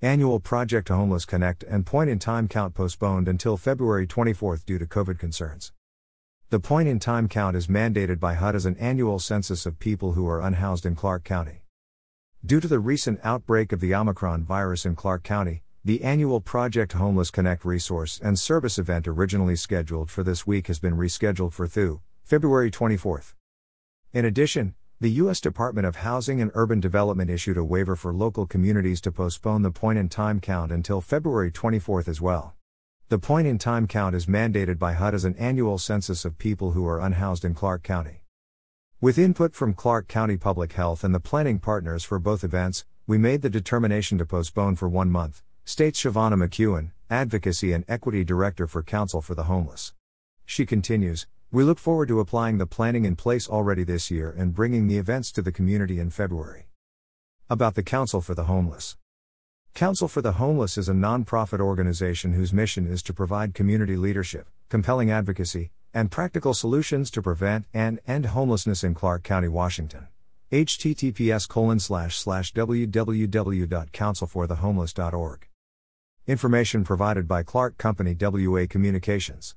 Annual Project Homeless Connect and point in time count postponed until February 24 due to COVID concerns. The point in time count is mandated by HUD as an annual census of people who are unhoused in Clark County. Due to the recent outbreak of the Omicron virus in Clark County, the annual Project Homeless Connect resource and service event originally scheduled for this week has been rescheduled for THU, February 24. In addition, the U.S. Department of Housing and Urban Development issued a waiver for local communities to postpone the point in time count until February 24 as well. The point in time count is mandated by HUD as an annual census of people who are unhoused in Clark County. With input from Clark County Public Health and the planning partners for both events, we made the determination to postpone for one month, states Shavana McEwen, Advocacy and Equity Director for Council for the Homeless. She continues, We look forward to applying the planning in place already this year and bringing the events to the community in February. About the Council for the Homeless. Council for the Homeless is a nonprofit organization whose mission is to provide community leadership, compelling advocacy, and practical solutions to prevent and end homelessness in Clark County, Washington. https www.councilforthehomeless.org. Information provided by Clark Company WA Communications.